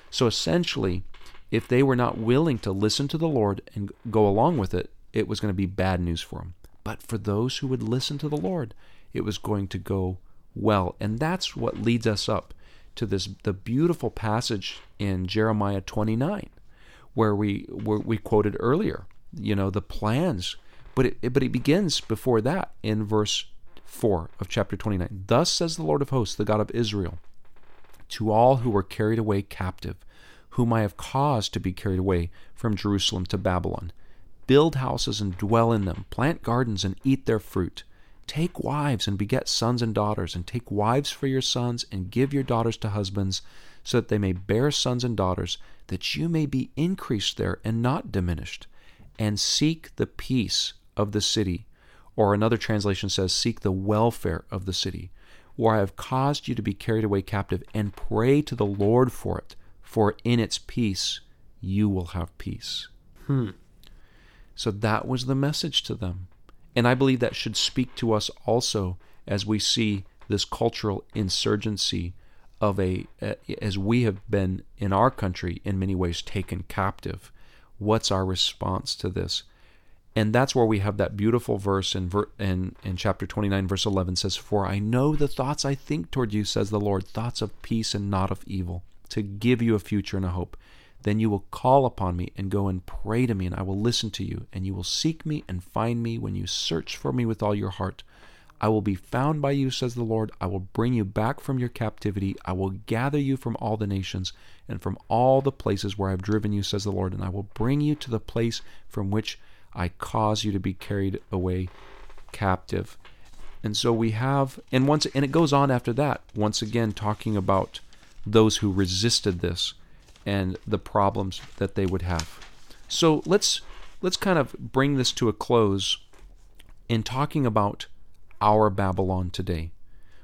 So essentially, if they were not willing to listen to the Lord and go along with it, it was going to be bad news for them. But for those who would listen to the Lord, it was going to go well. And that's what leads us up to this the beautiful passage in Jeremiah 29 where we where we quoted earlier, you know, the plans. But it, but it begins before that in verse 4 of chapter 29. Thus says the Lord of hosts, the God of Israel, to all who were carried away captive, whom I have caused to be carried away from Jerusalem to Babylon. Build houses and dwell in them, plant gardens and eat their fruit. Take wives and beget sons and daughters, and take wives for your sons, and give your daughters to husbands, so that they may bear sons and daughters, that you may be increased there and not diminished. And seek the peace of the city. Or another translation says, Seek the welfare of the city, where I have caused you to be carried away captive, and pray to the Lord for it, for in its peace you will have peace. Hmm. So that was the message to them. And I believe that should speak to us also as we see this cultural insurgency of a, as we have been in our country in many ways taken captive. What's our response to this? And that's where we have that beautiful verse in, in, in chapter 29, verse 11 says, For I know the thoughts I think toward you, says the Lord, thoughts of peace and not of evil, to give you a future and a hope. Then you will call upon me and go and pray to me, and I will listen to you. And you will seek me and find me when you search for me with all your heart. I will be found by you, says the Lord. I will bring you back from your captivity. I will gather you from all the nations and from all the places where I have driven you, says the Lord, and I will bring you to the place from which I cause you to be carried away captive. And so we have, and once, and it goes on after that, once again talking about those who resisted this and the problems that they would have. So let's let's kind of bring this to a close in talking about our Babylon today.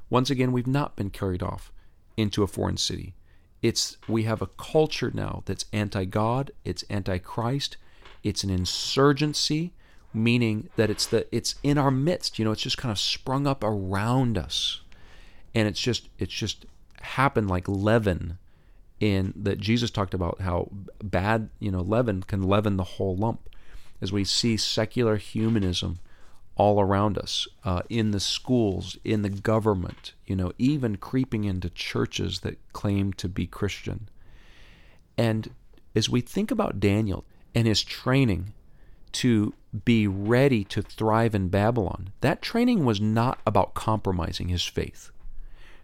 Once again, we've not been carried off into a foreign city. It's we have a culture now that's anti-God, it's anti-Christ, it's an insurgency, meaning that it's the it's in our midst. You know, it's just kind of sprung up around us, and it's just it's just happened like leaven in that Jesus talked about how bad you know leaven can leaven the whole lump as we see secular humanism all around us uh, in the schools in the government you know even creeping into churches that claim to be christian. And as we think about daniel and his training to be ready to thrive in babylon that training was not about compromising his faith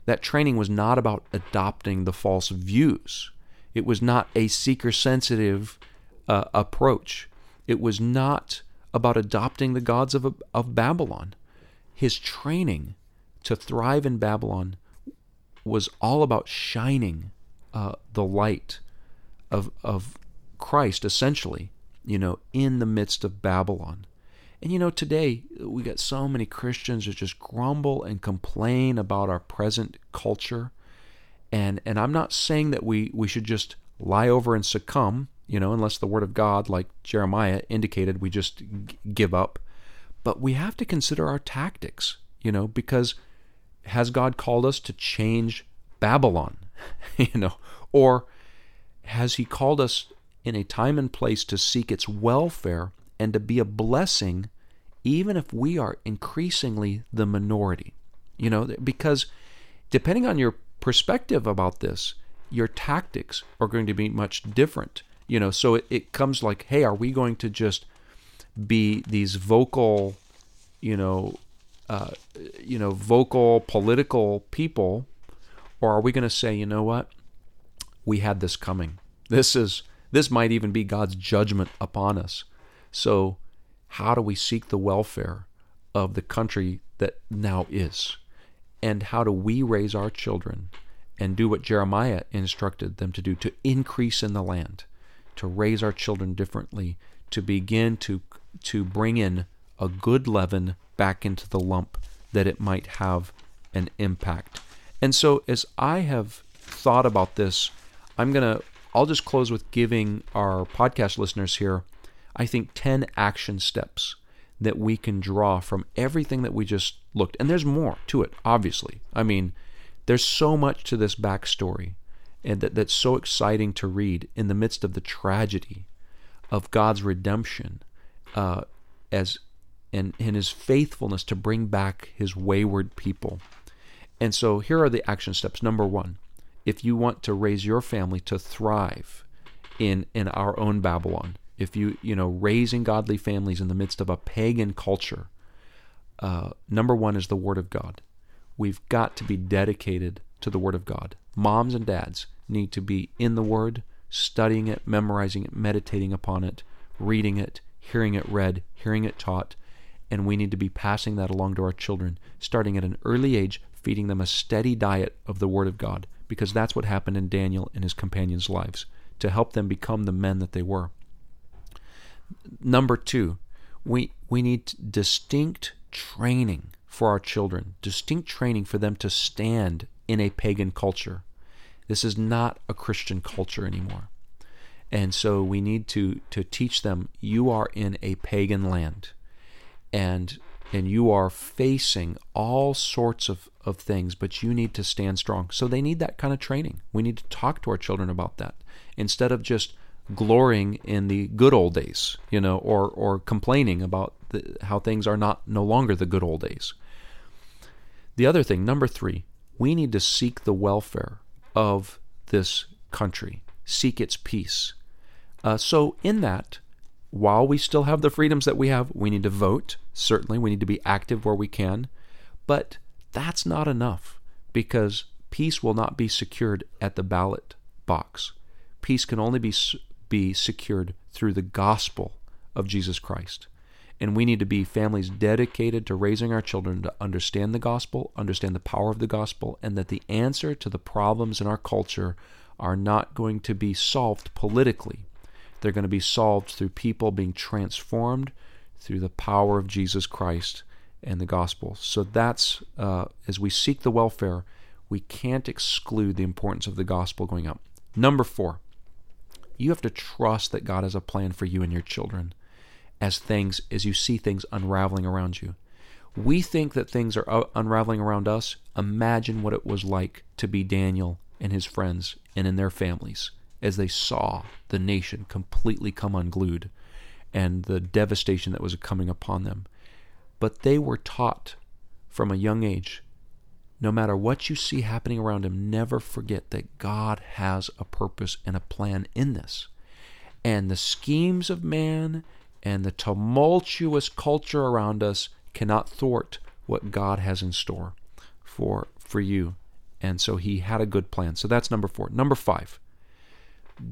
that training was not about adopting the false views. It was not a seeker sensitive uh, approach. It was not about adopting the gods of, of Babylon. His training to thrive in Babylon was all about shining uh, the light of, of Christ, essentially, you know, in the midst of Babylon. And you know, today we got so many Christians that just grumble and complain about our present culture. And and I'm not saying that we, we should just lie over and succumb, you know, unless the word of God, like Jeremiah indicated, we just g- give up. But we have to consider our tactics, you know, because has God called us to change Babylon, <laughs> you know, or has He called us in a time and place to seek its welfare and to be a blessing even if we are increasingly the minority. You know, because depending on your perspective about this, your tactics are going to be much different. You know, so it, it comes like, hey, are we going to just be these vocal, you know, uh, you know, vocal political people, or are we going to say, you know what, we had this coming. This is this might even be God's judgment upon us. So, how do we seek the welfare of the country that now is? And how do we raise our children and do what Jeremiah instructed them to do to increase in the land, to raise our children differently, to begin to to bring in a good leaven back into the lump that it might have an impact. And so as I have thought about this, I'm going to I'll just close with giving our podcast listeners here I think, 10 action steps that we can draw from everything that we just looked. And there's more to it, obviously. I mean, there's so much to this backstory and that, that's so exciting to read in the midst of the tragedy of God's redemption uh, as and, and his faithfulness to bring back his wayward people. And so here are the action steps. Number one, if you want to raise your family to thrive in, in our own Babylon, if you you know raising godly families in the midst of a pagan culture uh, number one is the word of god. We've got to be dedicated to the word of god. Moms and dads need to be in the word studying it memorizing it meditating upon it reading it hearing it read hearing it taught and we need to be passing that along to our children starting at an early age feeding them a steady diet of the word of god because that's what happened in daniel and his companions lives to help them become the men that they were Number two, we, we need distinct training for our children, distinct training for them to stand in a pagan culture. This is not a Christian culture anymore. And so we need to, to teach them you are in a pagan land and and you are facing all sorts of, of things, but you need to stand strong. So they need that kind of training. We need to talk to our children about that instead of just glorying in the good old days, you know, or or complaining about the, how things are not no longer the good old days. The other thing, number three, we need to seek the welfare of this country, seek its peace. Uh, so, in that, while we still have the freedoms that we have, we need to vote. Certainly, we need to be active where we can. But that's not enough because peace will not be secured at the ballot box. Peace can only be be secured through the gospel of Jesus Christ. And we need to be families dedicated to raising our children to understand the gospel, understand the power of the gospel, and that the answer to the problems in our culture are not going to be solved politically. They're going to be solved through people being transformed through the power of Jesus Christ and the gospel. So that's, uh, as we seek the welfare, we can't exclude the importance of the gospel going up. Number four, you have to trust that God has a plan for you and your children as things, as you see things unraveling around you. We think that things are uh, unraveling around us. Imagine what it was like to be Daniel and his friends and in their families as they saw the nation completely come unglued and the devastation that was coming upon them. But they were taught from a young age no matter what you see happening around him, never forget that God has a purpose and a plan in this. And the schemes of man and the tumultuous culture around us cannot thwart what God has in store for for you. And so he had a good plan. So that's number 4. Number 5.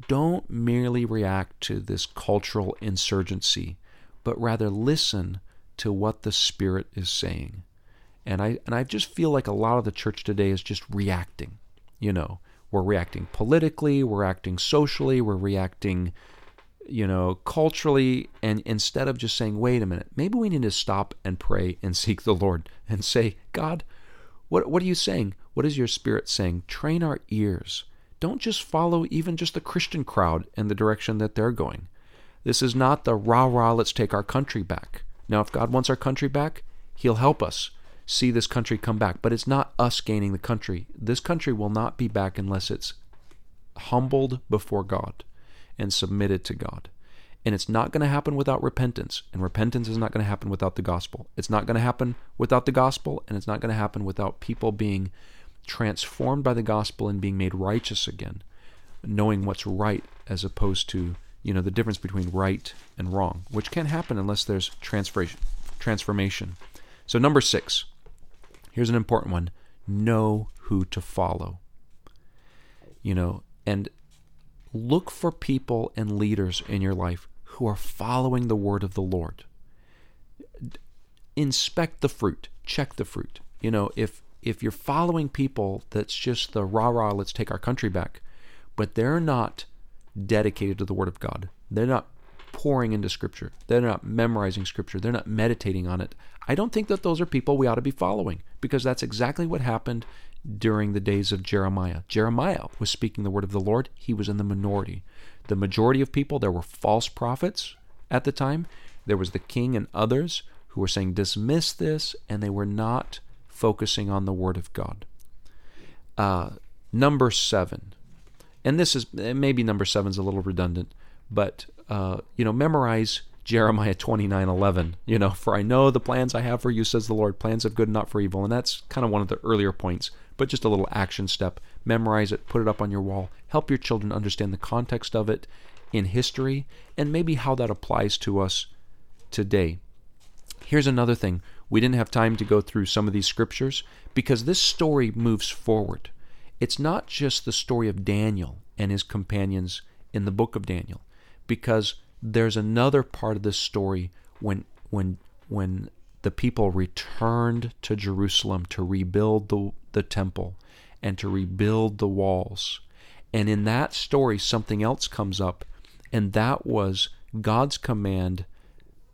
Don't merely react to this cultural insurgency, but rather listen to what the Spirit is saying. And I and I just feel like a lot of the church today is just reacting. You know, we're reacting politically, we're reacting socially, we're reacting you know, culturally, and instead of just saying, wait a minute, maybe we need to stop and pray and seek the Lord and say, God, what, what are you saying? What is your spirit saying? Train our ears. Don't just follow even just the Christian crowd in the direction that they're going. This is not the rah rah, let's take our country back. Now, if God wants our country back, He'll help us see this country come back. But it's not us gaining the country. This country will not be back unless it's humbled before God and submitted to God. And it's not going to happen without repentance. And repentance is not going to happen without the gospel. It's not going to happen without the gospel, and it's not going to happen without people being transformed by the gospel and being made righteous again, knowing what's right as opposed to, you know, the difference between right and wrong, which can't happen unless there's transformation. So, number six, Here's an important one know who to follow. You know, and look for people and leaders in your life who are following the word of the Lord. Inspect the fruit, check the fruit. You know, if if you're following people that's just the rah rah, let's take our country back, but they're not dedicated to the Word of God. They're not pouring into Scripture. They're not memorizing Scripture. They're not meditating on it. I don't think that those are people we ought to be following because that's exactly what happened during the days of Jeremiah. Jeremiah was speaking the word of the Lord, he was in the minority. The majority of people, there were false prophets at the time. There was the king and others who were saying, dismiss this, and they were not focusing on the word of God. Uh, number seven, and this is maybe number seven is a little redundant, but uh, you know, memorize Jeremiah 29 11. You know, for I know the plans I have for you, says the Lord, plans of good, not for evil. And that's kind of one of the earlier points, but just a little action step. Memorize it, put it up on your wall, help your children understand the context of it in history, and maybe how that applies to us today. Here's another thing. We didn't have time to go through some of these scriptures because this story moves forward. It's not just the story of Daniel and his companions in the book of Daniel, because there's another part of this story when when when the people returned to Jerusalem to rebuild the, the temple and to rebuild the walls. And in that story, something else comes up, and that was God's command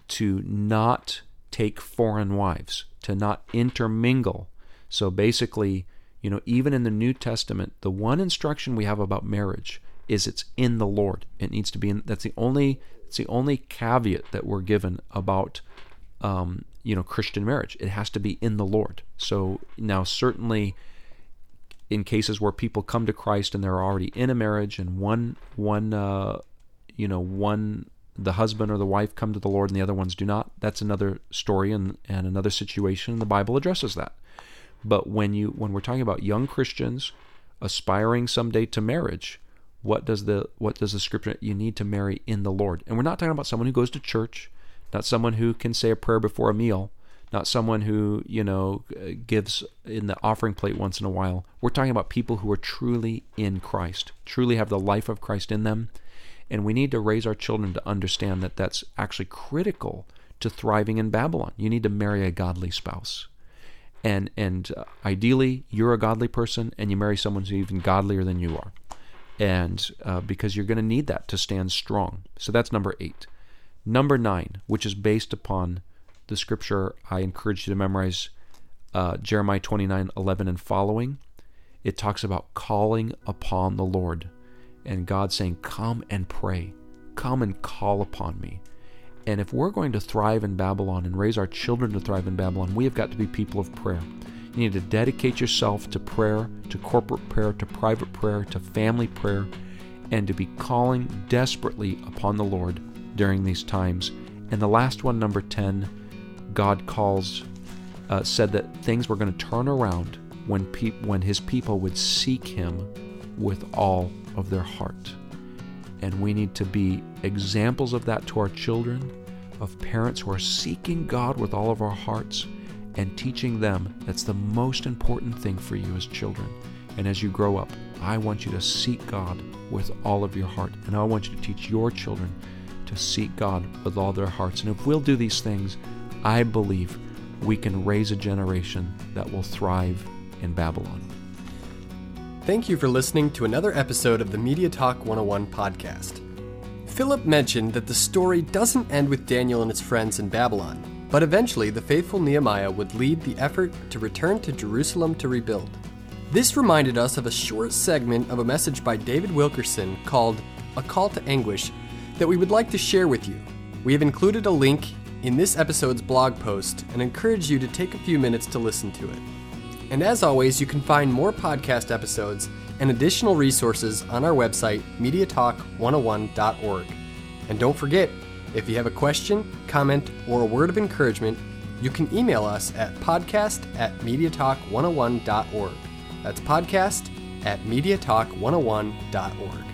to not take foreign wives, to not intermingle. So basically, you know, even in the New Testament, the one instruction we have about marriage is it's in the Lord. It needs to be in. That's the only. It's the only caveat that we're given about, um, you know, Christian marriage. It has to be in the Lord. So now, certainly, in cases where people come to Christ and they're already in a marriage, and one one, uh, you know, one the husband or the wife come to the Lord and the other ones do not. That's another story and, and another situation. And the Bible addresses that. But when you when we're talking about young Christians aspiring someday to marriage, what does the what does the scripture you need to marry in the Lord? And we're not talking about someone who goes to church, not someone who can say a prayer before a meal, not someone who, you know, gives in the offering plate once in a while. We're talking about people who are truly in Christ, truly have the life of Christ in them. And we need to raise our children to understand that that's actually critical to thriving in Babylon. You need to marry a godly spouse. And and uh, ideally, you're a godly person and you marry someone who's even godlier than you are. And uh, because you're going to need that to stand strong. So that's number 8. Number 9, which is based upon the scripture I encourage you to memorize uh, Jeremiah 29 11 and following. It talks about calling upon the Lord and God saying, Come and pray, come and call upon me. And if we're going to thrive in Babylon and raise our children to thrive in Babylon, we have got to be people of prayer. You need to dedicate yourself to prayer, to corporate prayer, to private prayer, to family prayer, and to be calling desperately upon the Lord during these times. And the last one, number 10, God calls, uh, said that things were going to turn around when, pe- when his people would seek him with all of their heart. And we need to be examples of that to our children, of parents who are seeking God with all of our hearts and teaching them that's the most important thing for you as children. And as you grow up, I want you to seek God with all of your heart. And I want you to teach your children to seek God with all their hearts. And if we'll do these things, I believe we can raise a generation that will thrive in Babylon. Thank you for listening to another episode of the Media Talk 101 podcast. Philip mentioned that the story doesn't end with Daniel and his friends in Babylon, but eventually the faithful Nehemiah would lead the effort to return to Jerusalem to rebuild. This reminded us of a short segment of a message by David Wilkerson called A Call to Anguish that we would like to share with you. We have included a link in this episode's blog post and encourage you to take a few minutes to listen to it. And as always, you can find more podcast episodes and additional resources on our website, mediatalk101.org. And don't forget, if you have a question, comment, or a word of encouragement, you can email us at podcast at mediatalk101.org. That's podcast at mediatalk101.org.